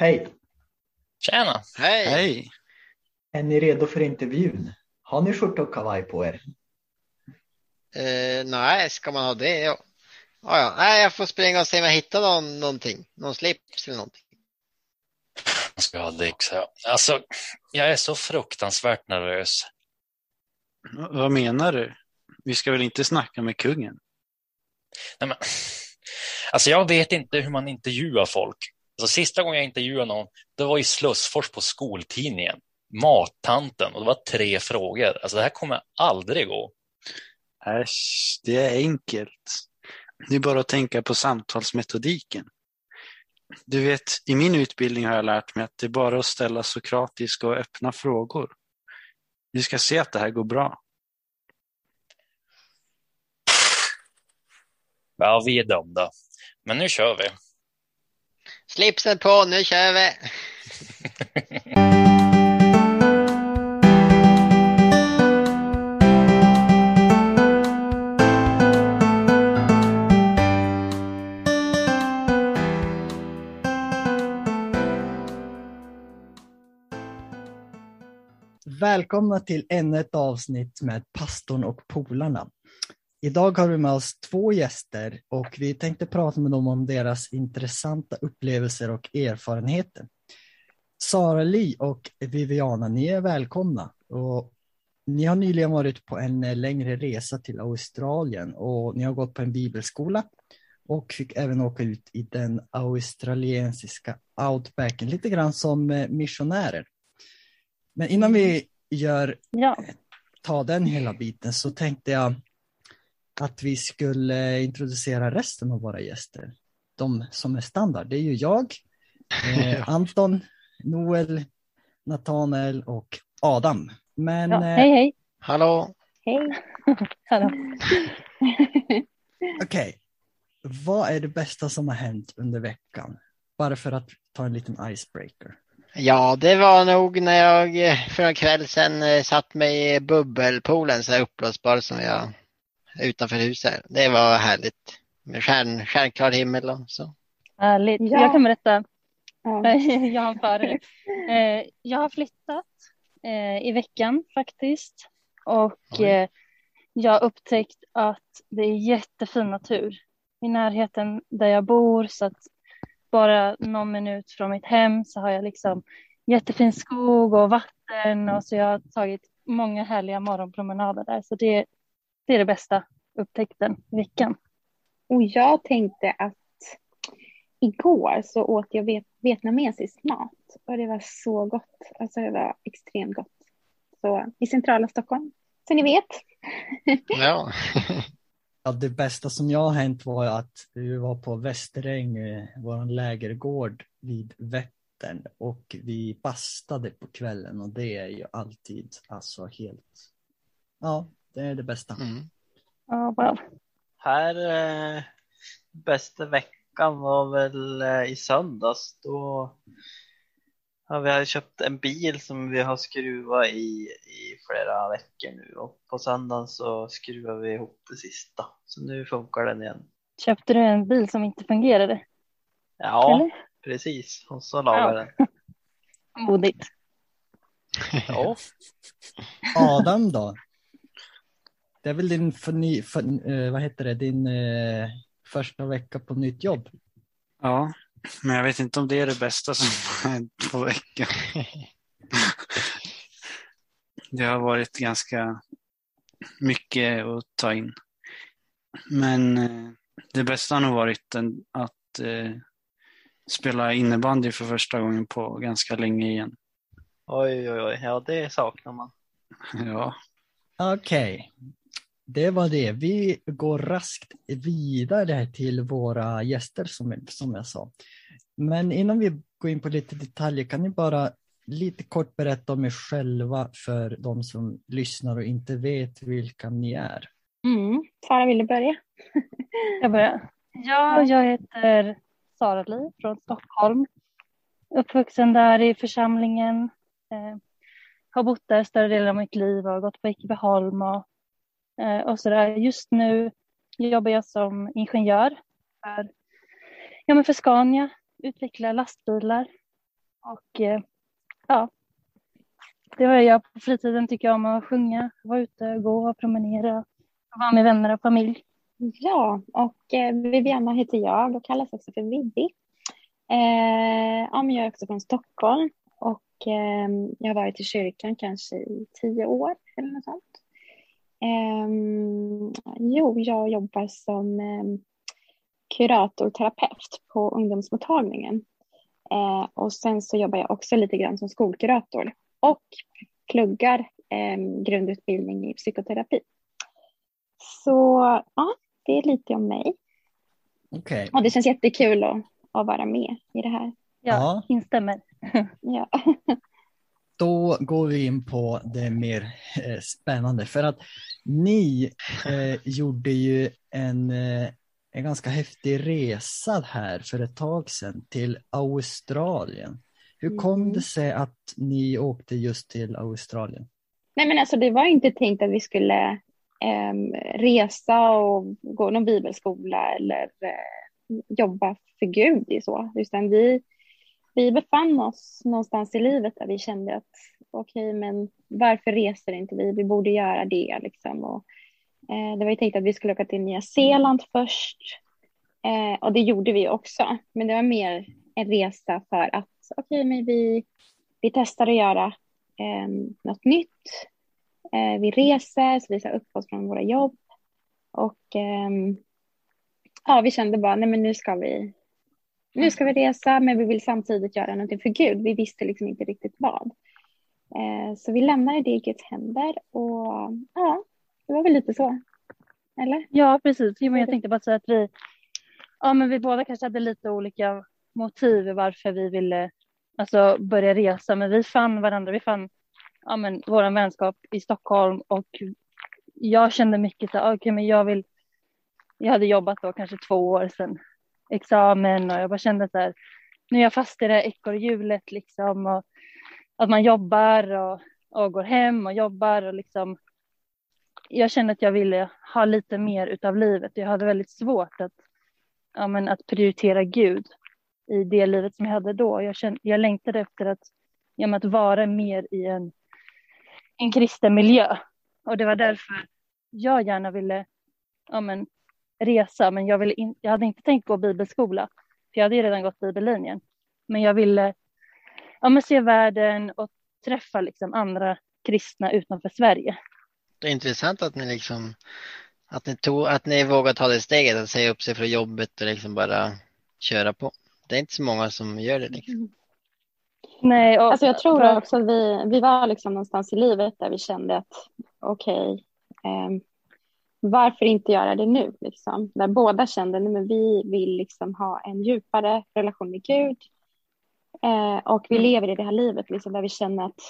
Hej! Tjena! Hej! Hej! Är ni redo för intervjun? Har ni skjorta och kavaj på er? Eh, nej, ska man ha det? Ja. Ja, ja. Nej, jag får springa och se om jag hittar någon, någonting. Någon slips eller någonting. Jag ska ha Dix här. Alltså, jag är så fruktansvärt nervös. Vad menar du? Vi ska väl inte snacka med kungen? Nej, men, alltså, jag vet inte hur man intervjuar folk. Alltså, sista gången jag intervjuade någon, det var i Slussfors på skoltidningen. Mattanten och det var tre frågor. Alltså, det här kommer aldrig gå. Äsch, det är enkelt. Det är bara att tänka på samtalsmetodiken. Du vet, i min utbildning har jag lärt mig att det är bara att ställa sokratiska och öppna frågor. Du ska se att det här går bra. Ja, vi är dömda. Men nu kör vi. Slipsen på, nu kör vi! Välkomna till ännu ett avsnitt med pastorn och polarna. Idag har vi med oss två gäster och vi tänkte prata med dem om deras intressanta upplevelser och erfarenheter. Sara Li och Viviana, ni är välkomna. Och ni har nyligen varit på en längre resa till Australien och ni har gått på en bibelskola och fick även åka ut i den australiensiska outbacken, lite grann som eh, missionärer. Men innan vi gör, Ja, tar den hela biten så tänkte jag att vi skulle introducera resten av våra gäster. De som är standard, det är ju jag, eh, Anton, Noel, Nathanael och Adam. Men ja. eh, hej hej. Hallå! Hej. Hallå. okej, vad är det bästa som har hänt under veckan? Bara för att ta en liten icebreaker. Ja, det var nog när jag eh, för en kväll sedan eh, satt mig i bubbelpoolen, så här uppblåsbar som jag utanför huset. Det var härligt. Med stjärn, stjärnklar himmel och så. Härligt. Ja. Jag kan berätta. Ja. jag har före. Eh, jag har flyttat eh, i veckan faktiskt. Och eh, jag har upptäckt att det är jättefin natur i närheten där jag bor. Så att bara någon minut från mitt hem så har jag liksom jättefin skog och vatten. Och så jag har tagit många härliga morgonpromenader där. Så det, det är det bästa upptäckten i veckan. Och jag tänkte att igår så åt jag vet- vietnamesisk mat och det var så gott. Alltså det var extremt gott. Så i centrala Stockholm, så ni vet. Ja, Ja, det bästa som jag har hänt var att vi var på Västeräng, eh, vår lägergård vid Vättern och vi bastade på kvällen och det är ju alltid alltså helt, ja, det är det bästa. mm. Ja, wow. Här eh, bästa veckan var väl eh, i söndags. Då har vi har köpt en bil som vi har skruvat i i flera veckor nu och på söndagen så skruvar vi ihop det sista. Så nu funkar den igen. Köpte du en bil som inte fungerade? Ja, Eller? precis. Och så lagar Ja. den. Modigt. Ja. Adam då? Det är väl din, förny, för, eh, vad heter det, din eh, första vecka på nytt jobb? Ja, men jag vet inte om det är det bästa som har hänt på veckan. Det har varit ganska mycket att ta in. Men eh, det bästa har nog varit en, att eh, spela innebandy för första gången på ganska länge igen. Oj, oj, oj. Ja, det saknar man. Ja, Okej, det var det. Vi går raskt vidare till våra gäster som, som jag sa. Men innan vi går in på lite detaljer kan ni bara lite kort berätta om er själva för de som lyssnar och inte vet vilka ni är. Mm. Sara, vill du börja? Jag börjar. Ja, jag heter Sara Li från Stockholm. Uppvuxen där i församlingen. Eh, har bott där större delen av mitt liv och gått på Ekebyholm och, Eh, och sådär. Just nu jobbar jag som ingenjör för, ja, men för Scania, utvecklar lastbilar Och eh, ja, det var jag på fritiden tycker jag om att sjunga, vara ute, gå och promenera, vara med vänner och familj. Ja, och eh, Viviana heter jag och kallas också för Vivi. Eh, ja, men jag är också från Stockholm och eh, jag har varit i kyrkan kanske i tio år eller något sånt. Eh, jo, jag jobbar som eh, kurator, terapeut på ungdomsmottagningen. Eh, och sen så jobbar jag också lite grann som skolkurator och pluggar eh, grundutbildning i psykoterapi. Så ja, det är lite om mig. Okej. Och det känns jättekul att, att vara med i det här. Ja, Ja. instämmer. Ja. Då går vi in på det mer eh, spännande för att ni eh, gjorde ju en, eh, en ganska häftig resa här för ett tag sedan till Australien. Hur kom Mm. det sig att ni åkte just till Australien? Nej men alltså det var inte tänkt att vi skulle ehm, resa och gå någon bibelskola eller eh, jobba för Gud i så. Utan vi, vi befann oss någonstans i livet där vi kände att okej men varför reser inte vi? Vi borde göra det liksom. Och, eh, det var ju tänkt att vi skulle åka till Nya Zeeland först. Eh, och det gjorde vi också. Men det var mer en resa för att okej men vi, vi testar att göra eh, något nytt. Eh, vi reser, så vi sa upp oss från våra jobb. Och ehm, ja, vi kände bara, nej men nu ska vi, nu ska vi resa, men vi vill samtidigt göra någonting för Gud. Vi visste liksom inte riktigt vad. Eh, så vi lämnade det i Guds händer och ja, det var väl lite så. Eller? Ja, precis. Jo, men jag tänkte bara säga att vi, ja, men vi båda kanske hade lite olika motiv varför vi ville alltså, börja resa. Men vi fann varandra. Vi fann ja, men, vår vänskap i Stockholm och jag kände mycket så här, okej, men jag vill. Jag hade jobbat då kanske två år sedan examen och jag bara kände så här. Nu är jag fast i det här ekorrhjulet liksom och att man jobbar och, och går hem och jobbar och liksom jag kände att jag ville ha lite mer utav livet. Jag hade väldigt svårt att, ja, men att prioritera Gud i det livet som jag hade då. Jag, kände, jag längtade efter att, ja, att vara mer i en, en kristen miljö. Och det var därför jag gärna ville ja, men, resa. Men jag, ville in, jag hade inte tänkt gå bibelskola. För jag hade ju redan gått bibellinjen. Men jag ville ja, men se världen och träffa liksom, andra kristna utanför Sverige. Det är intressant att ni liksom att ni, tog, att ni vågar ta det steget att säga upp sig från jobbet och liksom bara köra på. Det är inte så många som gör det. Liksom. Nej, och, Alltså jag tror för- också att vi, vi var liksom någonstans i livet där vi kände att okej, ehm, varför inte göra det nu? Liksom? Där båda kände att vi vill liksom ha en djupare relation med Gud. Eh, och vi lever i det här livet liksom, där vi känner att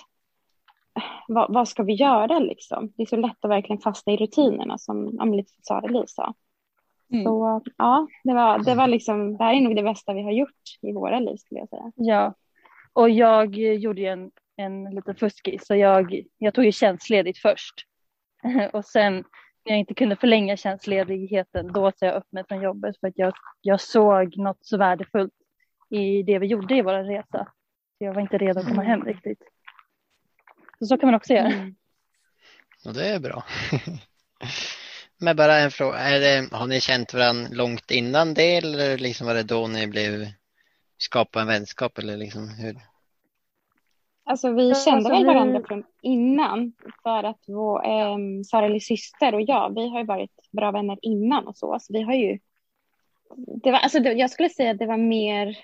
eh, vad, vad ska vi göra liksom? Det är så lätt att verkligen fastna i rutinerna som men lite som Sara sa. Mm. Så ja, det var, det var liksom, det här är nog det bästa vi har gjort i våra liv skulle jag säga. Ja, och jag gjorde ju en, en liten fuskis, så jag, jag tog ju tjänstledigt först. Och sen jag inte kunde förlänga tjänstledigheten, då sa jag upp mig från jobbet för att jag, jag såg något så värdefullt i det vi gjorde i vår resa. Så jag var inte redo att komma hem riktigt. Så, så kan man också göra. Mm. Och det är bra. Men bara en fråga, är det, har ni känt varandra långt innan det eller liksom var det då ni blev skapa en vänskap eller liksom hur? Alltså vi kände alltså, väl vi- varandra från innan för att vår, ähm, Sara Lis syster och jag, vi har ju varit bra vänner innan och så. så vi har ju, det var, alltså det, jag skulle säga att det var mer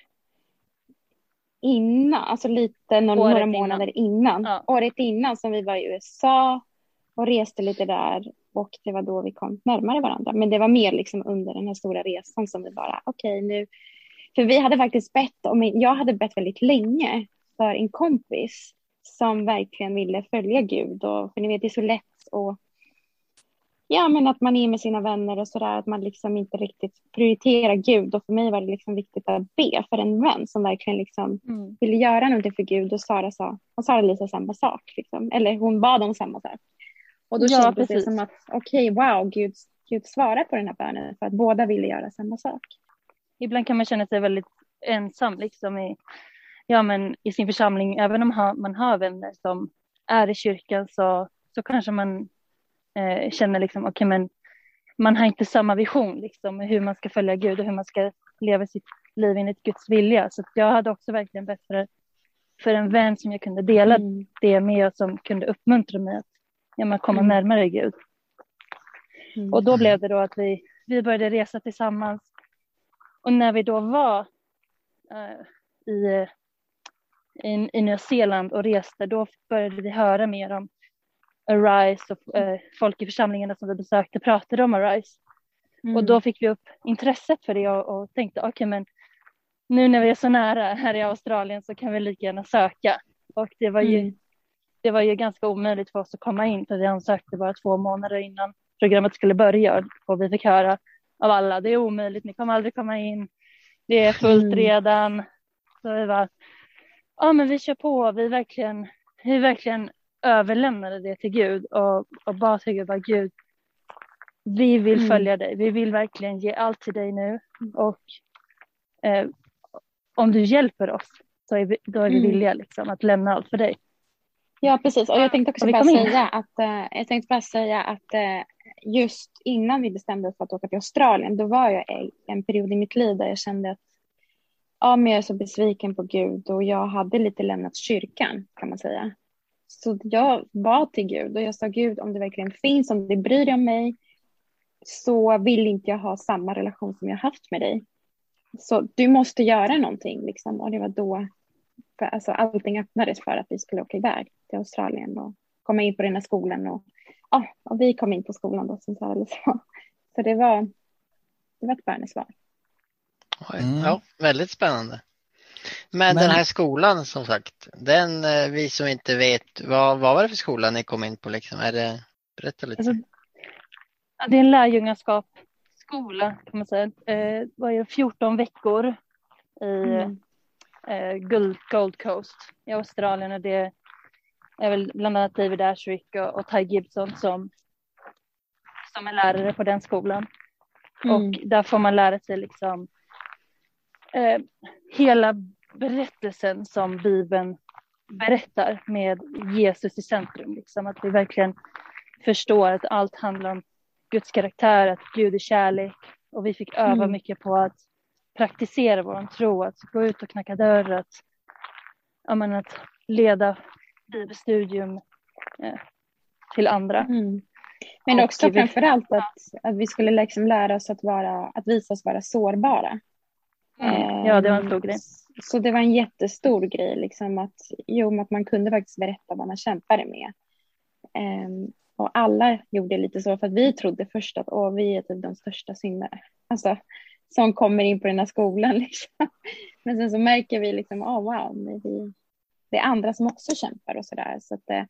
innan, alltså lite några, Året några innan. månader innan. Ja. Året innan som vi var i USA och reste lite där och det var då vi kom närmare varandra. Men det var mer liksom under den här stora resan som vi bara, okej nu, för vi hade faktiskt bett om, jag hade bett väldigt länge för en kompis som verkligen ville följa Gud. Och, för ni vet, det är så lätt att Ja, men att man är med sina vänner och sådär, att man liksom inte riktigt prioriterar Gud. Och för mig var det liksom viktigt att be för en vän som verkligen liksom Mm. ville göra någonting för Gud. Och Sara sa, och Sara Lisa samma sak. Liksom. Eller hon bad om samma sak. Och då Ja, kändes det precis. som att, okej, wow, Gud, Gud svarar på den här bönen för att båda ville göra samma sak. Ibland kan man känna sig väldigt ensam liksom i, ja, men i sin församling, även om man har vänner som är i kyrkan så, så kanske man eh, känner liksom, okay, men man har inte samma vision liksom hur man ska följa Gud och hur man ska leva sitt liv enligt Guds vilja. Så jag hade också verkligen bett för, för en vän som jag kunde dela mm. det med och som kunde uppmuntra mig att ja, man komma mm. närmare Gud. Mm. Och då blev det då att vi, vi började resa tillsammans. Och när vi då var uh, i, i, i Nya Zeeland och reste, då började vi höra mer om Arise och uh, folk i församlingarna som vi besökte pratade om Arise. Mm. Och då fick vi upp intresset för det och, och tänkte okej okay, men nu när vi är så nära här i Australien så kan vi lika gärna söka. Och det var ju, mm. det var ju ganska omöjligt för oss att komma in för vi ansökte bara två månader innan programmet skulle börja och vi fick höra av alla, det är omöjligt, ni kommer aldrig komma in, det är fullt mm. redan. Så vi var, ja men vi kör på, vi verkligen, vi verkligen överlämnade det till Gud och, och bad till Gud, bara, Gud, vi vill mm. följa dig, vi vill verkligen ge allt till dig nu och eh, om du hjälper oss så är vi, då är vi mm. villiga liksom, att lämna allt för dig. Ja, precis. Och jag tänkte också bara säga, att, uh, jag tänkte bara säga att uh, just innan vi bestämde oss för att åka till Australien, då var jag i en period i mitt liv där jag kände att ja, men jag är så besviken på Gud och jag hade lite lämnat kyrkan kan man säga. Så jag bad till Gud och jag sa Gud om det verkligen finns, om du bryr dig om mig så vill inte jag ha samma relation som jag haft med dig. Så du måste göra någonting liksom. Och det var då för, alltså, allting öppnades för att vi skulle åka iväg till Australien och komma in på den här skolan. Och, ja, och vi kom in på skolan då som Sara sa. Så det var, det var ett bönesvar. Mm. Ja, väldigt spännande. Men, Men, den här skolan som sagt, den eh, vi som inte vet, vad, vad var det för skola ni kom in på liksom? Är det, berätta lite. Alltså, det är en lärjungaskap skola kan man säga. Eh, var ju 14 veckor i mm. eh, Gold, Coast i Australien och det är väl bland annat David Ashrick och, och Ty Gibson som, som är lärare på den skolan. Mm. Och där får man lära sig liksom eh, hela berättelsen som Bibeln berättar med Jesus i centrum. Liksom. Att vi verkligen förstår att allt handlar om Guds karaktär, att Gud är kärlek. Och vi fick öva mm. mycket på att praktisera vår tro, att gå ut och knacka dörr, att, menar, att leda bibelstudium eh, till andra. Mm. Men också vi... framför allt att, att vi skulle liksom lära oss att, vara, att visa oss vara sårbara. Mm. Ja, det var en stor grej. Eh, så det var en jättestor grej, liksom att, jo, att man kunde faktiskt berätta vad man kämpade med. Um, och alla gjorde lite så för att vi trodde först att Åh, vi är typ de största syndare. Alltså, som kommer in på den här skolan. Liksom. Men sen så märker vi liksom, oh, wow, vi, det är andra som också kämpar och sådär. Så att det,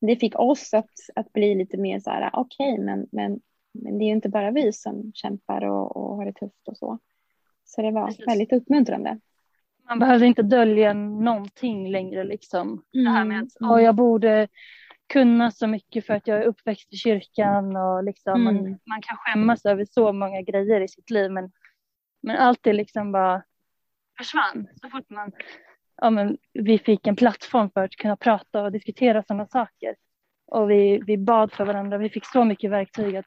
det fick oss att, att bli lite mer så här, okej, okay, men, men, men det är ju inte bara vi som kämpar och, och har det tufft och så. Så det var Precis. väldigt uppmuntrande. Man behövde inte dölja någonting längre liksom. Mm. Det här med att, oh, jag borde kunna så mycket för att jag är uppväxt i kyrkan och liksom mm. man, man, kan skämmas över så många grejer i sitt liv men, men allt det liksom bara försvann så fort man, ja men vi fick en plattform för att kunna prata och diskutera sådana saker. Och vi, vi bad för varandra, vi fick så mycket verktyg att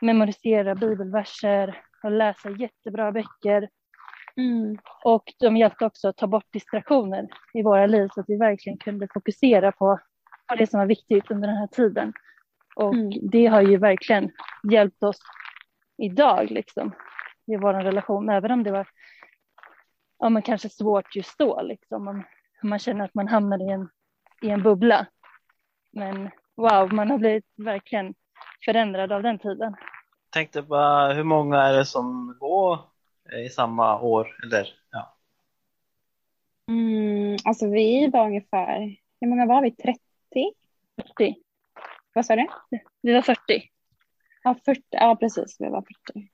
memorisera bibelverser och läsa jättebra böcker. Mm. Och de hjälpte också att ta bort distraktioner i våra liv så att vi verkligen kunde fokusera på på det som var viktigt under den här tiden. Och mm. det har ju verkligen hjälpt oss idag liksom i vår relation, även om det var ja, men kanske svårt just då, liksom, om man känner att man hamnar i en, i en bubbla. Men wow, man har blivit verkligen förändrad av den tiden. Tänkte bara, hur många är det som går i samma år? Eller, ja. Mm, alltså vi var ungefär, hur många var vi? 30 40. Vad sa du? Vi var 40. Ja, 40. ja, precis. Vi var 40.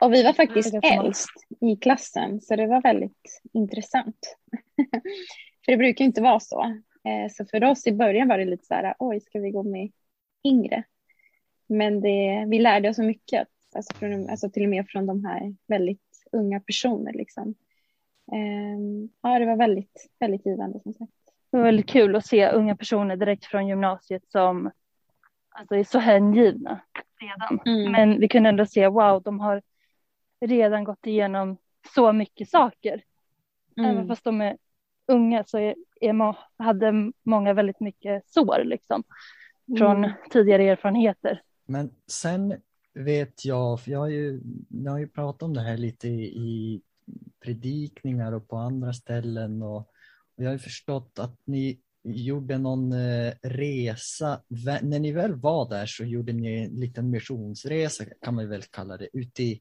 Och vi var faktiskt äldst i klassen, så det var väldigt intressant. för det brukar inte vara så. Eh, så för oss i början var det lite så här, oj, ska vi gå med yngre? Men det, vi lärde oss så mycket, alltså, från, alltså till och med från de här väldigt unga personer. Liksom. Ehm, ja, det var väldigt, väldigt givande som sagt. Det var väldigt kul att se unga personer direkt från gymnasiet som alltså, är så hängivna redan. Mm. Men vi kunde ändå se, wow, de har redan gått igenom så mycket saker. Även Mm. fast de är unga så är, är, hade många väldigt mycket sår liksom, från Mm. tidigare erfarenheter. Men sen vet jag, för jag har ju, jag har ju pratat om det här lite i, predikningar och på andra ställen och, och jag har ju förstått att ni gjorde någon eh, resa, när ni väl var där så gjorde ni en liten missionsresa kan man väl kalla det, ut i,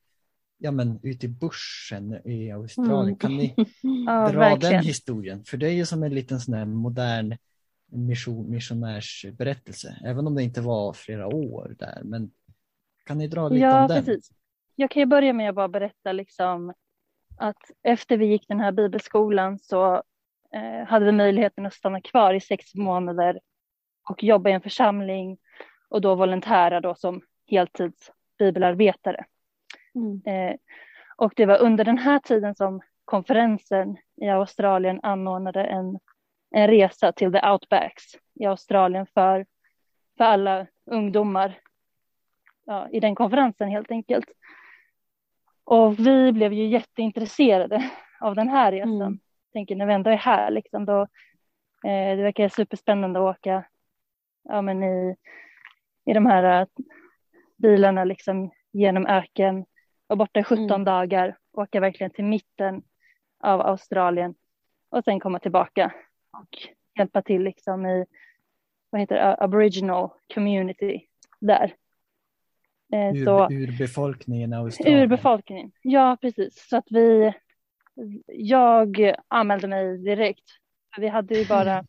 ja men ut i bushen i Australien. Mm. Kan ni Ja, dra verkligen. den historien? För det är ju som en liten sån här modern mission, missionärsberättelse, även om det inte var flera år där. Men kan ni dra lite Ja, om den? precis. Jag kan ju börja med att bara berätta liksom att efter vi gick den här bibelskolan så eh, hade vi möjligheten att stanna kvar i sex månader och jobba i en församling och då volontära då som heltids bibelarbetare. Mm. Eh, och det var under den här tiden som konferensen i Australien anordnade en, en resa till the outbacks i Australien för, för alla ungdomar ja, i den konferensen helt enkelt. Och vi blev ju jätteintresserade av den här resan. Mm. Tänker när vi ändå är här liksom då, eh, det verkar superspännande att åka ja, men i, i de här eh, bilarna liksom genom öken, vara borta i 17 Mm. dagar, åka verkligen till mitten av Australien och sen komma tillbaka och hjälpa till liksom i vad heter det, aboriginal community där. Eh, Ur, så, ur befolkningen i Australien? ur befolkningen, ja precis. Så att vi, jag anmälde mig direkt. Vi hade ju bara,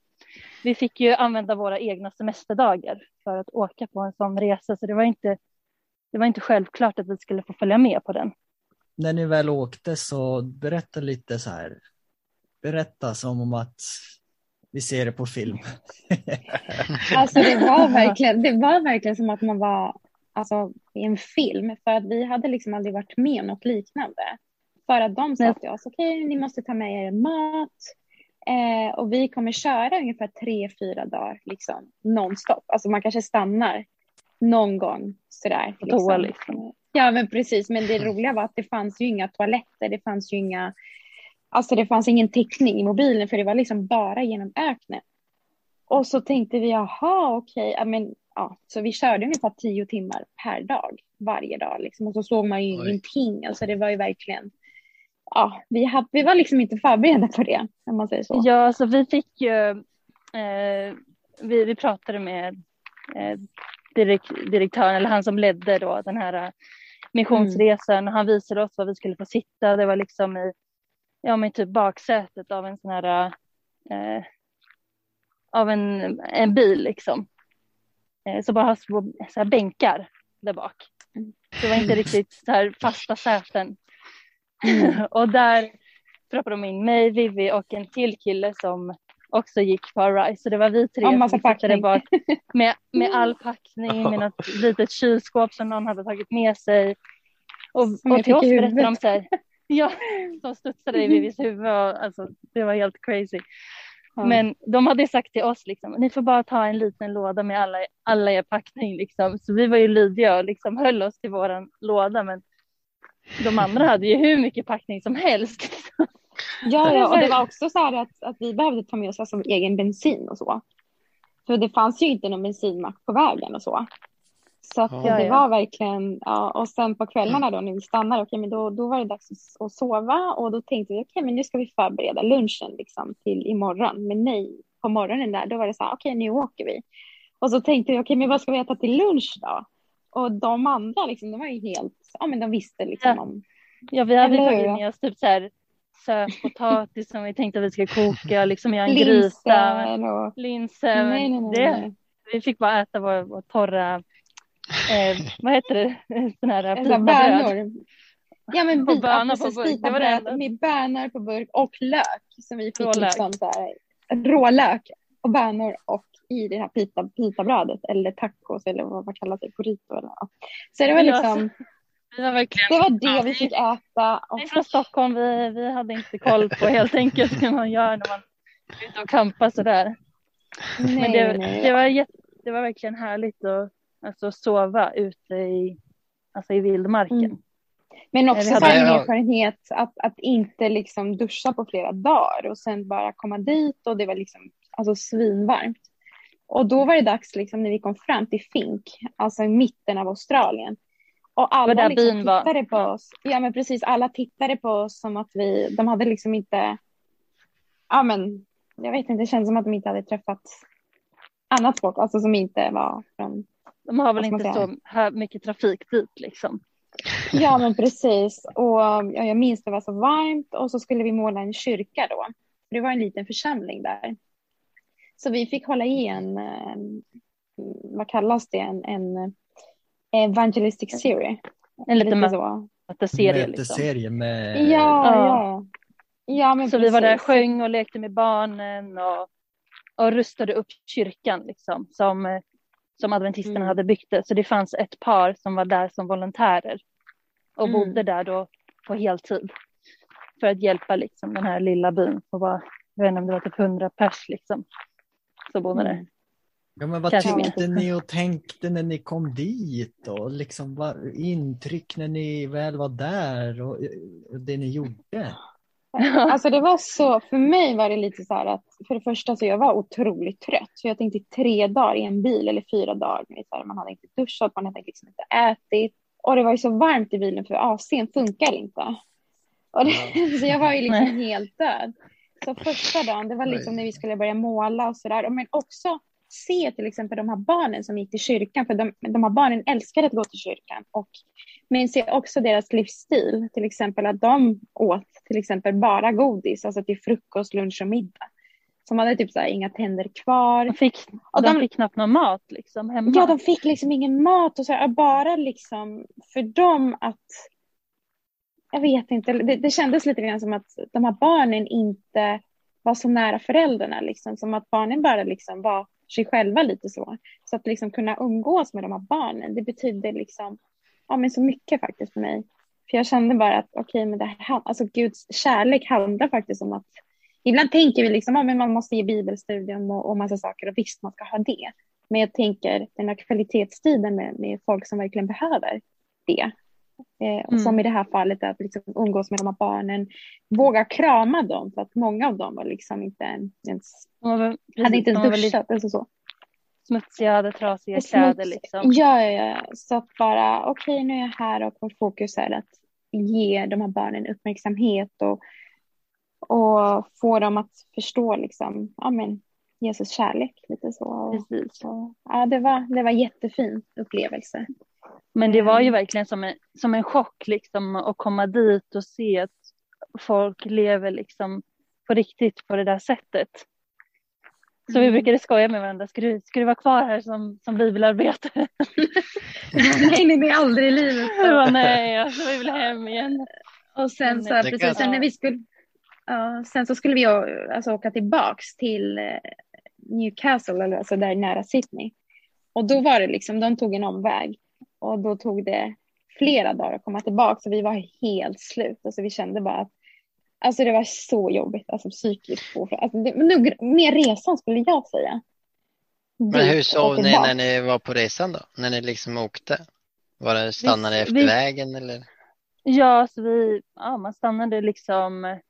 vi fick ju använda våra egna semesterdagar för att åka på en sån resa. Så det var inte, det var inte självklart att vi skulle få följa med på den. När ni väl åkte så berätta lite så här. Berätta som om att vi ser det på film. Alltså det var verkligen, det var verkligen som att man var alltså, i en film. För att vi hade liksom aldrig varit med om något liknande. För att de sa till oss, okej ni måste ta med er mat. Eh, och vi kommer köra ungefär tre, fyra dagar liksom nonstop. Alltså man kanske stannar någon gång sådär. Toa liksom. Ja men precis, men det roliga var att det fanns ju inga toaletter, det fanns ju inga, alltså det fanns ingen täckning i mobilen för det var liksom bara genom öknen. Och så tänkte vi, jaha okej, ja, men ja, så vi körde ungefär tio timmar per dag, varje dag liksom. Och så såg man ju Oj. ingenting, alltså det var ju verkligen, ja, vi, hade, vi var liksom inte förberedda på det, om man säger så. Ja, så vi fick ju, eh, vi, vi pratade med eh, direkt, direktören, eller han som ledde då den här eh, missionsresan. Han visade oss var vi skulle få sitta. Det var liksom i, ja men typ baksätet av en sån här, eh, av en, en bil liksom. Eh, så bara ha små så här bänkar där bak. Det var inte riktigt så här fasta säten. och där droppade de in mig, Vivi och en till kille som också gick på Arise. Så det var vi tre som sitta där bak med, med all packning, med något litet kylskåp som någon hade tagit med sig. Och, och till oss berättade de så här, ja, som studsade i Vivis huvud. Och, alltså, det var helt crazy. Ja. Men de hade sagt till oss liksom, ni får bara ta en liten låda med alla, alla er packning liksom. Så vi var ju lydiga och liksom höll oss till våran låda. Men de andra hade ju hur mycket packning som helst. Ja, ja, och det var också så här att, att vi behövde ta med oss alltså egen bensin och så. För det fanns ju inte någon bensinmack på vägen och så. Så att Ja, det ja. var verkligen, ja, och sen på kvällarna då när vi stannade, okej, men då, då var det dags att- att sova och då tänkte vi, okej, men nu ska vi förbereda lunchen liksom till imorgon. Men nej, på morgonen där, då var det så här, okej, nu åker vi. Och så tänkte vi, okej, men vad ska vi äta till lunch då? Och de andra, liksom, de var ju helt, ja, men de visste liksom Ja. om, Ja, vi hade tagit med oss typ så här sötpotatis som vi tänkte att vi skulle koka, liksom göra en gryta. linser och, Linser. nej, nej, nej, det. Vi fick bara äta vår, vår torra, eh, vad heter det, sån här pitabröd. bönor. Ja men Och bi- bönor på burk, det var det med bönor på burk och lök som vi fick Rålök. liksom så här, rålök och bönor och i det här pita, pitabrödet eller tacos eller vad man kallar det, burrito eller ja. Så det var liksom, Vi var verkligen, Det var det vi fick äta. Och Vi är från Stockholm, vi, vi hade inte koll på helt enkelt hur man gör när man är ute och campar sådär. nej, Men det, nej. det, var jätte, det var verkligen härligt att alltså, sova ute i, alltså, i vildmarken. Mm. Men också så en erfarenhet att, att inte liksom duscha på flera dagar och sen bara komma dit och det var liksom alltså svinvarmt. Och då var det dags liksom när vi kom fram till Fink, alltså i mitten av Australien. Och alla där liksom byn var. tittade på oss. Ja men precis, alla tittade på oss som att vi, de hade liksom inte, ja men jag vet inte, det kändes som att de inte hade träffat annat folk, alltså som inte var från De har väl inte så här mycket trafik dit liksom. Ja, men precis. Och ja, jag minns det var så varmt och så skulle vi måla en kyrka då. Det var en liten församling där. Så vi fick hålla i en, eh, vad kallas det, en, en evangelistic series. En liten Lite så. mötesserie liksom. Med... Ja, Ja. ja. Ja, men Så vi var där, precis. sjöng och lekte med barnen och, och rustade upp kyrkan liksom, som, eh, som adventisterna Mm. hade byggt det. Så det fanns ett par som var där som volontärer och Mm. bodde där då på heltid för att hjälpa liksom, den här lilla byn. Och var, jag vet inte om det var typ 100 pers liksom, som bodde där. Mm. Ja, men vad Kanske tyckte ni och tänkte när ni kom dit? Och liksom vad, intryck när ni väl var där och, och det ni gjorde? Alltså det var så, för mig var det lite så här att för det första så jag var otroligt trött. Så jag tänkte tre dagar i en bil eller fyra dagar. Så här, man hade inte duschat, man hade liksom inte ätit. Och det var ju så varmt i bilen för AC'n funkar inte. Och det, så jag var ju liksom helt död. Så första dagen, det var liksom när vi skulle börja måla och sådär. Men också se till exempel de här barnen som gick till kyrkan. För de, de här barnen älskade att gå till kyrkan. Och, men se också deras livsstil. Till exempel att de åt till exempel bara godis. Alltså till frukost, lunch och middag. Som hade typ så här, inga tänder kvar. De fick, Och de de- fick knappt någon mat liksom, hemma. Ja, de fick liksom ingen mat och så här, bara liksom för dem att jag vet inte, det, det kändes lite grann som att de här barnen inte var så nära föräldrarna, liksom, som att barnen bara liksom var sig själva lite så. Så att liksom kunna umgås med de här barnen, det betyder liksom, ja men så mycket faktiskt för mig. För jag kände bara att okej, men det här, alltså Guds kärlek handlar faktiskt om att Ibland tänker vi liksom, ja, men man måste ge bibelstudium och, och massa saker och visst man ska ha det. Men jag tänker den här kvalitetstiden med, med folk som verkligen behöver det. Eh, och Mm. Som i det här fallet att liksom umgås med de här barnen, våga krama dem för att många av dem var liksom inte ens, var, hade inte ens duschat. Alltså så. smutsiga, hade trasiga Och kläder smuts- liksom. Ja, ja, ja. Så att bara, okej nu är jag här och vårt fokus är att ge de här barnen uppmärksamhet och, och få dem att förstå liksom, ja men Jesus kärlek lite så. Precis. så ja, det var, det var jättefin upplevelse. Men det var ju Mm. verkligen som en, som en chock liksom att komma dit och se att folk lever liksom på riktigt på det där sättet. Så vi Mm. brukade skoja med varandra, ska du, ska du vara kvar här som, som bibelarbetare? nej, nej, nej, aldrig i livet. Bara, nej, alltså, vi vill hem igen. Och sen så, kan- precis, sen när vi skulle, ja, sen så skulle vi alltså, åka tillbaks till eh, Newcastle, eller, alltså där nära Sydney. Och då var det liksom, de tog en omväg. Och då tog det flera dagar att komma tillbaka. Så vi var helt slut. Alltså vi kände bara att Alltså det var så jobbigt, alltså psykiskt. Alltså det, nog mer resan skulle jag säga. Men hur sov ni när ni var på resan då? När ni liksom åkte? Var det stannade Vi- efter vi- vägen eller? Ja, så vi, ja, man stannade liksom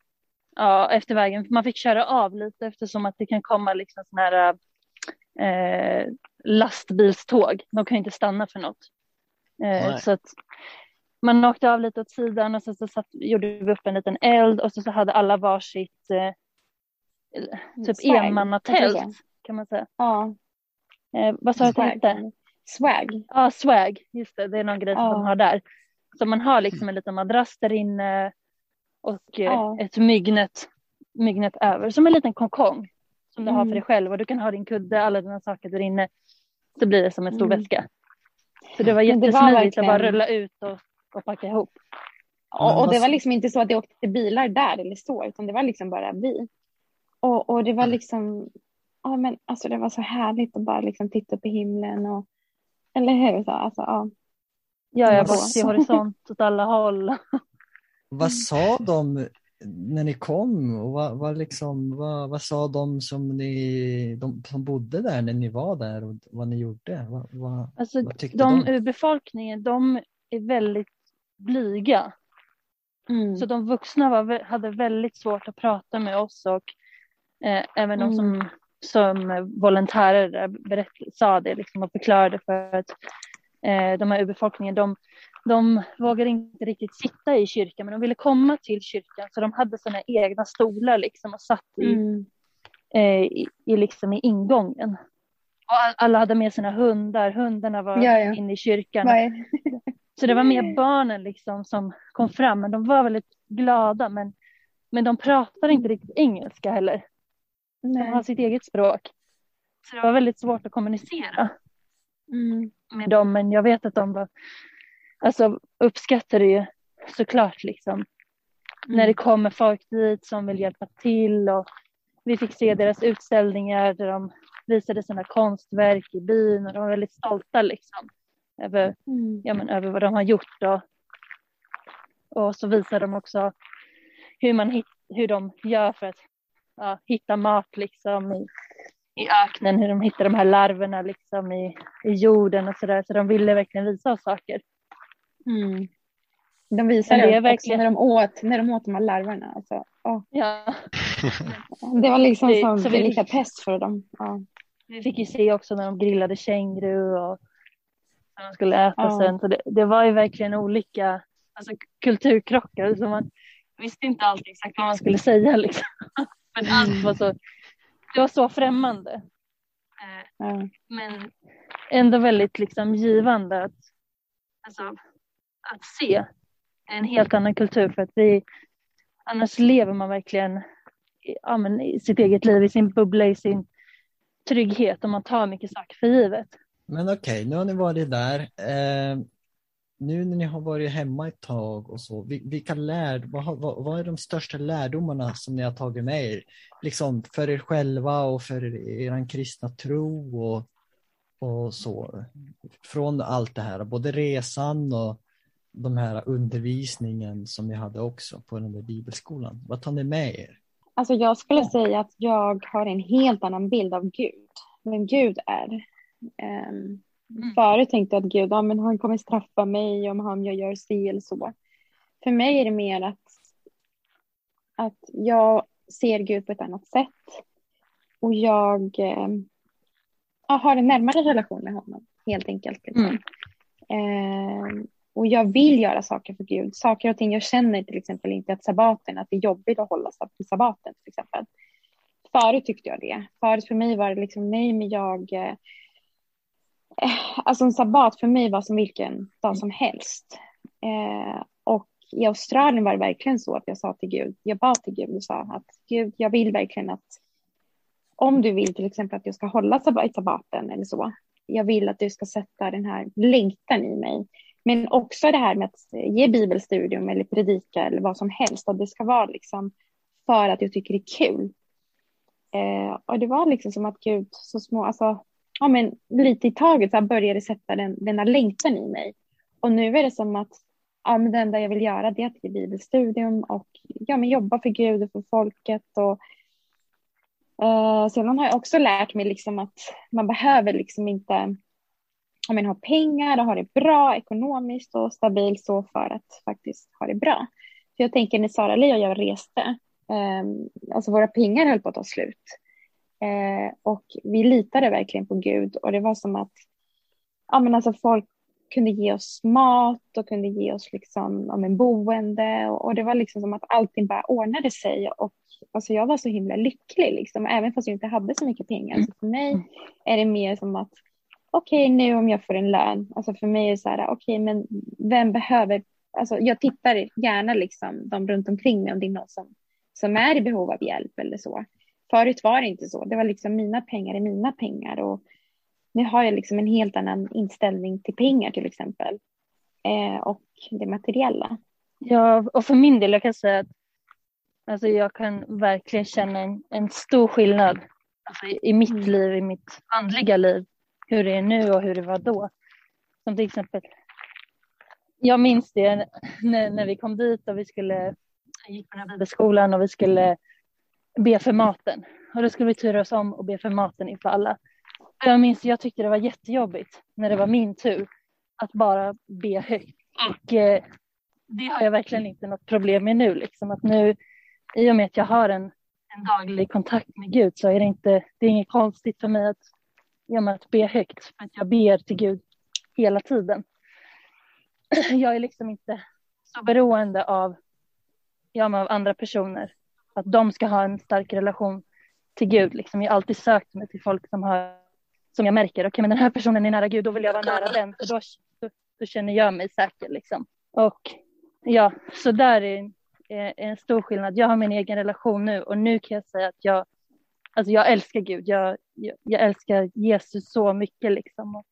ja, efter vägen. Man fick köra av lite eftersom att det kan komma liksom såna här eh, lastbilståg. De kan ju inte stanna för något. Eh, så att man åkte av lite åt sidan och så, så satt, gjorde vi upp en liten eld och så, så hade alla varsitt eh, typ Swag, enmannatält kan man säga. Ja, Eh, vad sa du att det hette? swag. Ja, swag, just det, det är någon grej som Ja. de har där. Så man har liksom en liten madrass där inne och eh, Ja. ett myggnet, myggnet över, som en liten konkong som du har för Mm. dig själv och du kan ha din kudde, alla dina saker där inne. Så blir det som en stor Mm. väska. Så det var Men det var jättesmidigt att bara verkligen- rulla ut och, och packa ihop. Och, och det var liksom inte så att det åkte bilar där eller så, utan det var liksom bara vi. Och, och det var liksom, ja men alltså det var så härligt att bara liksom titta upp i himlen och, eller hur? Så, alltså, ja. Ja, jag bara ser horisont åt alla håll. Vad sa de när ni kom? Och vad, vad, liksom, vad, vad sa de som, ni, de som bodde där när ni var där och vad ni gjorde? Vad, vad, Alltså, vad tyckte de de? ur befolkningen, de är väldigt blyga. Mm. Så de vuxna var, hade väldigt svårt att prata med oss och eh, även de som, som volontärer där berätt, sa det liksom, och förklarade för att eh, de här urbefolkningen, de, de vågade inte riktigt sitta i kyrkan men de ville komma till kyrkan så de hade sådana egna stolar liksom och satt i, Mm. eh, i, i, liksom, i ingången. Och all- alla hade med sina hundar, hundarna var Ja, ja. inne i kyrkan. Så det var mer barnen liksom som kom fram, men de var väldigt glada. Men, men de pratade inte riktigt engelska heller. De har Nej. sitt eget språk. Så det var väldigt svårt att kommunicera Mm. med dem. Men jag vet att de var, alltså, uppskattade ju såklart liksom. När det kommer folk dit som vill hjälpa till. Och vi fick se deras utställningar där de visade sina konstverk i byn. Och de var väldigt stolta liksom. Över Mm. ja, men, över vad de har gjort. Och, och så visar de också hur, man hit, hur de gör för att ja, hitta mat liksom i, i öknen, hur de hittar de här larverna liksom i, i jorden och sådär. Så de ville verkligen visa oss saker. Mm. De visade det verkligen- när de åt, när de åt de här larverna. Alltså, åh. Ja, Det var liksom Det- som så vi- delikatess för dem. Ja. vi fick ju se också när de grillade känguru och när de skulle äta Ja. sen. Så det, det var ju verkligen olika alltså, kulturkrockar. Så man visste inte alltid exakt vad man skulle säga. Liksom. Men allt var så, det var så främmande. Ja. men ändå väldigt liksom givande att, alltså, att se en helt annan kultur för att vi annars lever man verkligen i, ja, men, i sitt eget liv, i sin bubbla, i sin trygghet och man tar mycket saker för givet. Men okej, nu har ni varit där. Eh, nu när ni har varit hemma ett tag och så, vilka lärd, vad, vad, vad är de största lärdomarna som ni har tagit med er? Liksom för er själva och för er kristna tro och, och så. Från allt det här, både resan och de här undervisningen som ni hade också på den där bibelskolan. Vad tar ni med er? Alltså jag skulle säga att jag har en helt annan bild av Gud. Vem Gud är. Um, Mm. Förut tänkte jag att Gud, ja, men han kommer straffa mig om han jag gör si eller så. För mig är det mer att, att jag ser Gud på ett annat sätt. Och jag eh, ja, har en närmare relation med honom, helt enkelt. Liksom. Mm. Eh, och jag vill göra saker för Gud. Saker och ting jag känner till exempel inte att sabbaten, att det är jobbigt att hålla sab- sabbaten till exempel. Förut tyckte jag det. Förut för mig var det liksom, nej men jag... Eh, eh alltså en sabbat för mig var som vilken dag som helst. Eh, och i Australien var det verkligen så att jag sa till Gud, jag bad till Gud och sa att Gud, jag vill verkligen att om du vill till exempel att jag ska hålla sabbaten eller så, jag vill att du ska sätta den här längtan i mig. Men också det här med att ge bibelstudium eller predika eller vad som helst. Att det ska vara liksom för att jag tycker det är kul. Eh, och det var liksom som att Gud så små, alltså, ja men lite i taget så här började sätta den, denna längtan i mig. Och nu är det som att ja, men det enda jag vill göra det är att ge bibelstudium och ja, men jobba för Gud och för folket. Och, eh, sedan har jag också lärt mig liksom att man behöver liksom inte ja, men, ha pengar och ha det bra ekonomiskt och stabilt så för att faktiskt ha det bra. För jag tänker när Sara Li och jag reste, eh, alltså våra pengar höll på att ta slut. Eh, och vi litade verkligen på Gud och det var som att ja, men alltså folk kunde ge oss mat och kunde ge oss liksom, ja, men boende och, och det var liksom som att allting bara ordnade sig och alltså jag var så himla lycklig liksom, även fast jag inte hade så mycket pengar. Så för mig är det mer som att okej okay, nu om jag får en lön, alltså för mig är det så här, okej okay, men vem behöver, alltså jag tittar gärna liksom de runt omkring mig om det är någon som, som är i behov av hjälp eller så. Förut var det inte så, det var liksom mina pengar är mina pengar och nu har jag liksom en helt annan inställning till pengar till exempel. Eh, och det materiella. Ja, och för min del, jag kan säga att alltså jag kan verkligen känna en, en stor skillnad alltså i, i mitt Mm. liv, i mitt andliga liv, hur det är nu och hur det var då. Som till exempel, jag minns det när, när vi kom dit och vi skulle, jag gick på den här bibelskolan och vi skulle be för maten. Och då skulle vi turas oss om och be för maten inför alla. Jag minns, jag tyckte det var jättejobbigt när det var min tur att bara be högt. Och eh, det har jag verkligen inte något problem med nu. Liksom. Att nu I och med att jag har en, en daglig kontakt med Gud så är det inte, det är inget konstigt för mig att, genom att be högt. För att jag ber till Gud hela tiden. Jag är liksom inte så beroende av, ja, av andra personer. Att de ska ha en stark relation till Gud. Liksom. Jag har alltid sökt mig till folk som har som jag märker, okej okay, men den här personen är nära Gud, då vill jag vara nära den, för då, då, då känner jag mig säker liksom. Och ja, så där är, är, en stor skillnad. Jag har min egen relation nu och nu kan jag säga att jag, alltså jag älskar Gud. Jag, jag, jag älskar Jesus så mycket liksom. Och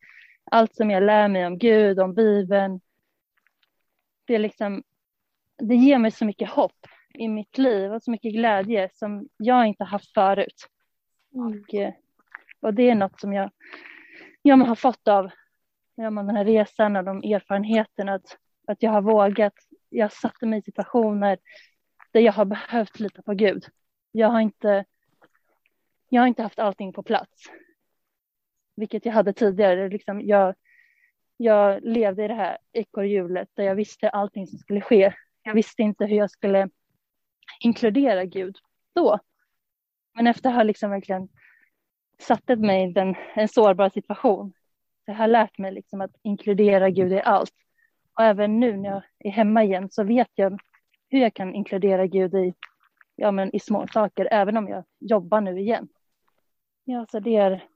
allt som jag lär mig om Gud, om Bibeln, det är liksom, det ger mig så mycket hopp i mitt liv och så mycket glädje som jag inte haft förut. Mm. Och, eh, och det är något som jag, jag har fått av ja, den här resan och de erfarenheterna att, att jag har vågat. Jag satte mig i situationer där jag har behövt lita på Gud. Jag har inte, jag har inte haft allting på plats, vilket jag hade tidigare. Liksom jag, jag levde i det här ekorrhjulet där jag visste allting som skulle ske. Jag visste inte hur jag skulle inkludera Gud då. Men efter att ha liksom verkligen satt mig i en, en sårbar situation. Jag har lärt mig liksom att inkludera Gud i allt. Och även nu när jag är hemma igen så vet jag hur jag kan inkludera Gud i, ja, men i små saker, även om jag jobbar nu igen. Ja, så det är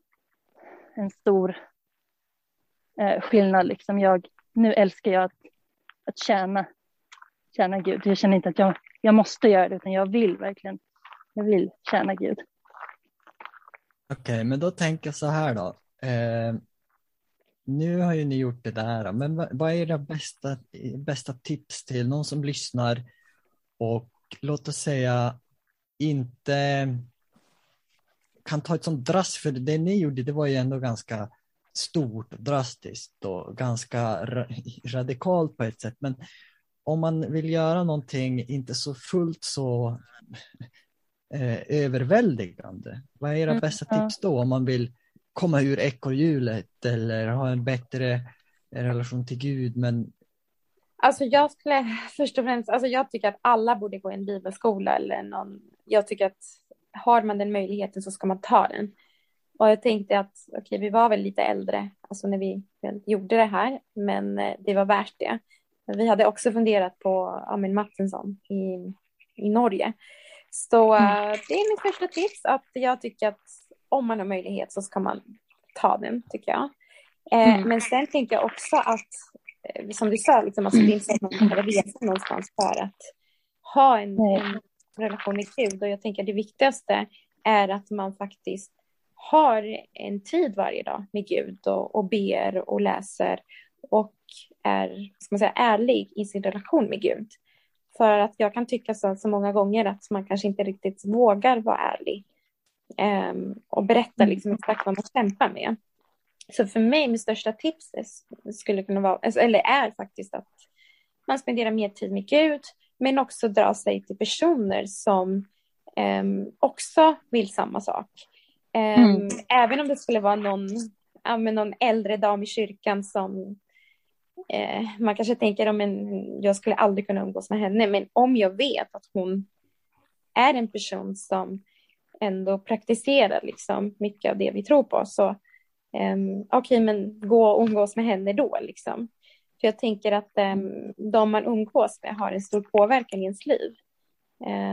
en stor eh, skillnad. Liksom jag, nu älskar jag att, att tjäna, tjäna Gud. Jag känner inte att jag, jag måste göra det, utan jag vill verkligen. Jag vill tjäna Gud. Okej, okay, men då tänker jag så här då. Eh, nu har ju ni gjort det där, men vad, vad är era bästa, bästa tips till någon som lyssnar och låt oss säga inte kan ta ett sånt drast, för det ni gjorde det var ju ändå ganska stort, drastiskt och ganska ra radikalt på ett sätt. Men om man vill göra någonting inte så fullt så eh, överväldigande. Vad är era mm, bästa tips då om man vill komma ur ekorrhjulet eller ha en bättre relation till Gud? Men... Alltså jag skulle först och främst, alltså jag tycker att alla borde gå i en bibelskola eller någon, jag tycker att har man den möjligheten så ska man ta den. Och jag tänkte att okej, okay, vi var väl lite äldre, alltså när vi gjorde det här, men eh, det var värt det. Vi hade också funderat på Amin Mattensson i, i Norge. Så mm. uh, det är mitt första tips att jag tycker att om man har möjlighet så ska man ta den tycker jag. Eh, mm. Men sen tänker jag också att, eh, som du sa, liksom, alltså, det är inte så att man behöver resa någonstans för att ha en, en relation med Gud. Och jag tänker att det viktigaste är att man faktiskt har en tid varje dag med Gud och, och ber och läser och är ska man säga, ärlig i sin relation med Gud. För att jag kan tycka så, så många gånger att man kanske inte riktigt vågar vara ärlig um, och berätta mm. liksom exakt vad man kämpar med. Så för mig, mitt största tips skulle kunna vara, alltså, eller är faktiskt att man spenderar mer tid med Gud, men också dra sig till personer som um, också vill samma sak. Um, mm. Även om det skulle vara någon, ja, någon äldre dam i kyrkan som eh, man kanske tänker om jag skulle aldrig kunna umgås med henne, men om jag vet att hon är en person som ändå praktiserar liksom mycket av det vi tror på så eh, okej, okay, men gå och umgås med henne då liksom. För jag tänker att eh, de man umgås med har en stor påverkan i ens liv.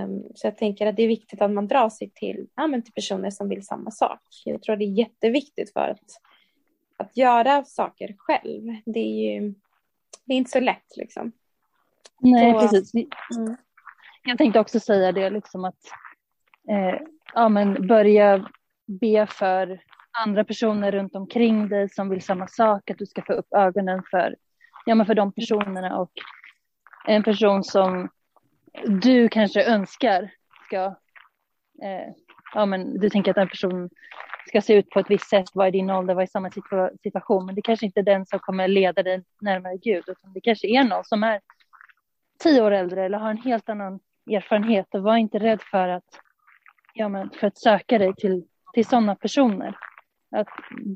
Um, så jag tänker att det är viktigt att man drar sig till, ja, men till personer som vill samma sak. Jag tror det är jätteviktigt för att, att göra saker själv. Det är ju det är inte så lätt liksom. Nej, så, precis. Mm. Jag tänkte också säga det, liksom att eh, ja, men börja be för andra personer runt omkring dig som vill samma sak, att du ska få upp ögonen för, ja, men för de personerna och en person som du kanske önskar ska, eh, ja men du tänker att en person ska se ut på ett visst sätt, vara i din ålder, vara i samma situation. Men det kanske inte är den som kommer leda dig närmare Gud, utan det kanske är någon som är tio år äldre eller har en helt annan erfarenhet. Och var inte rädd för att, ja, men för att söka dig till, till sådana personer. Att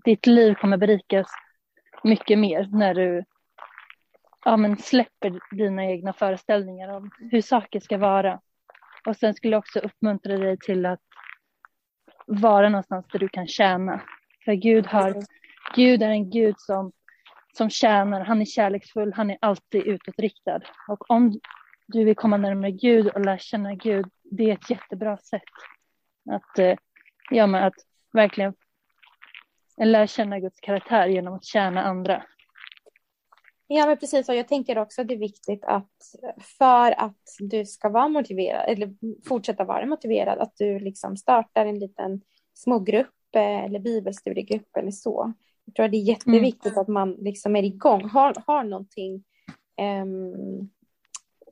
ditt liv kommer berikas mycket mer när du ja, men släpper dina egna föreställningar om hur saker ska vara. Och sen skulle jag också uppmuntra dig till att vara någonstans där du kan tjäna. För Gud, har, Gud är en Gud som, som tjänar, han är kärleksfull, han är alltid utåtriktad. Och om du vill komma närmare Gud och lära känna Gud, det är ett jättebra sätt att, eh, ja, men att verkligen lära känna Guds karaktär genom att tjäna andra. Ja, men precis. Och jag tänker också att det är viktigt att för att du ska vara motiverad eller fortsätta vara motiverad, att du liksom startar en liten smågrupp eh, eller bibelstudiegrupp eller så. Jag tror att det är jätteviktigt mm. att man liksom är igång, har, har någonting um,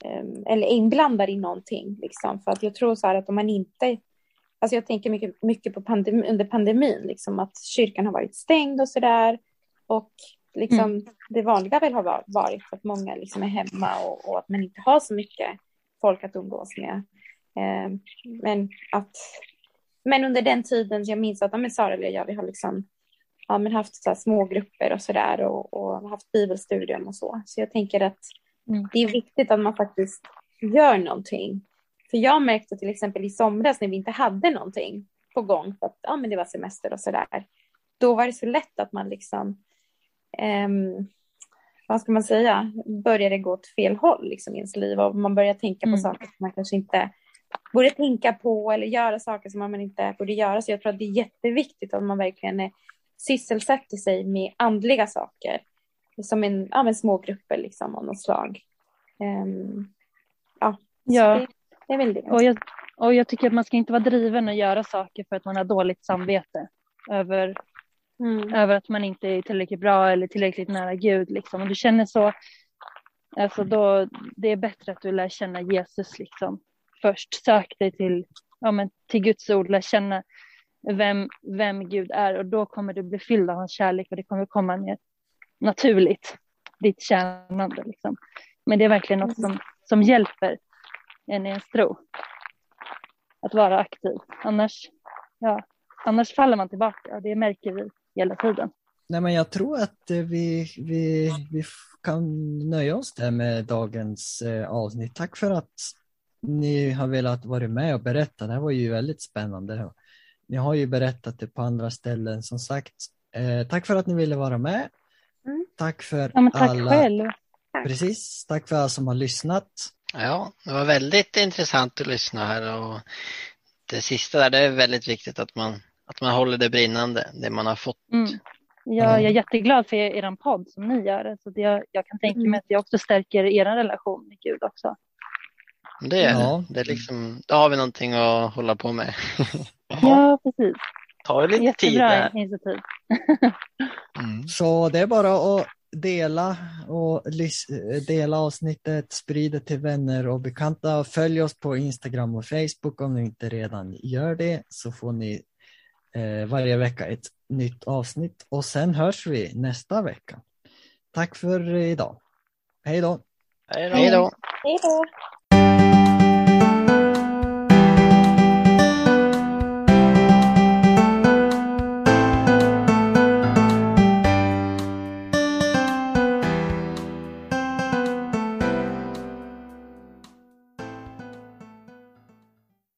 um, eller är inblandad i någonting. Liksom. För att jag tror så här att om man inte Alltså jag tänker mycket, mycket på pandemi, under pandemin, liksom att kyrkan har varit stängd och så där. Och liksom, mm. det vanliga väl har varit att många liksom är hemma och, och, att man inte har så mycket folk att umgås med. Eh, men, att, men under den tiden, jag minns att ja, Sara och jag, vi har liksom, ja, men haft så små grupper och så där och, och haft bibelstudium och så. Så jag tänker att mm. det är viktigt att man faktiskt gör någonting för jag märkte till exempel i somras när vi inte hade någonting på gång, för att ja, men det var semester och sådär, då var det så lätt att man liksom, um, vad ska man säga, började gå åt fel håll liksom, i ens liv och man började tänka på mm. saker som man kanske inte borde tänka på eller göra saker som man inte borde göra. Så jag tror att det är jätteviktigt att man verkligen sysselsätter sig med andliga saker. Som en, ja, en små grupper liksom av något slag. Um, ja, ja. Det är väldigt och jag, och jag tycker att man ska inte vara driven att göra saker för att man har dåligt samvete över, mm. över att man inte är tillräckligt bra eller tillräckligt nära Gud. Liksom. Om du känner så, alltså då, det är bättre att du lär känna Jesus liksom. först. Sök dig till, ja, men, till Guds ord, lär känna vem, vem Gud är och då kommer du bli fylld av hans kärlek och det kommer komma mer naturligt, ditt tjänande. Liksom. Men det är verkligen något som, som hjälper en i ens tro. Att vara aktiv. Annars, ja, annars faller man tillbaka och det märker vi hela tiden. Nej, men jag tror att eh, vi, vi, vi kan nöja oss där med dagens eh, avsnitt. Tack för att ni har velat vara med och berätta. Det här var ju väldigt spännande. Ni har ju berättat det på andra ställen som sagt. Eh, tack för att ni ville vara med. Mm. Tack för ja, tack alla. Själv. Precis, tack för alla som har lyssnat. Ja, det var väldigt intressant att lyssna här och det sista där, det är väldigt viktigt att man, att man håller det brinnande, det man har fått. Mm. Ja, jag är jätteglad för er podd som ni gör. Så jag, jag kan tänka mig mm. att det också stärker er relation med Gud också. Det är ja. det. är liksom, då har vi någonting att hålla på med. ja, precis. Ta lite Jättebra tid initiativ. mm. Så det är bara att dela och dela avsnittet, sprida det till vänner och bekanta. Följ oss på Instagram och Facebook om ni inte redan gör det så får ni varje vecka ett nytt avsnitt och sen hörs vi nästa vecka. Tack för idag. Hej då! Hej då! Hej då!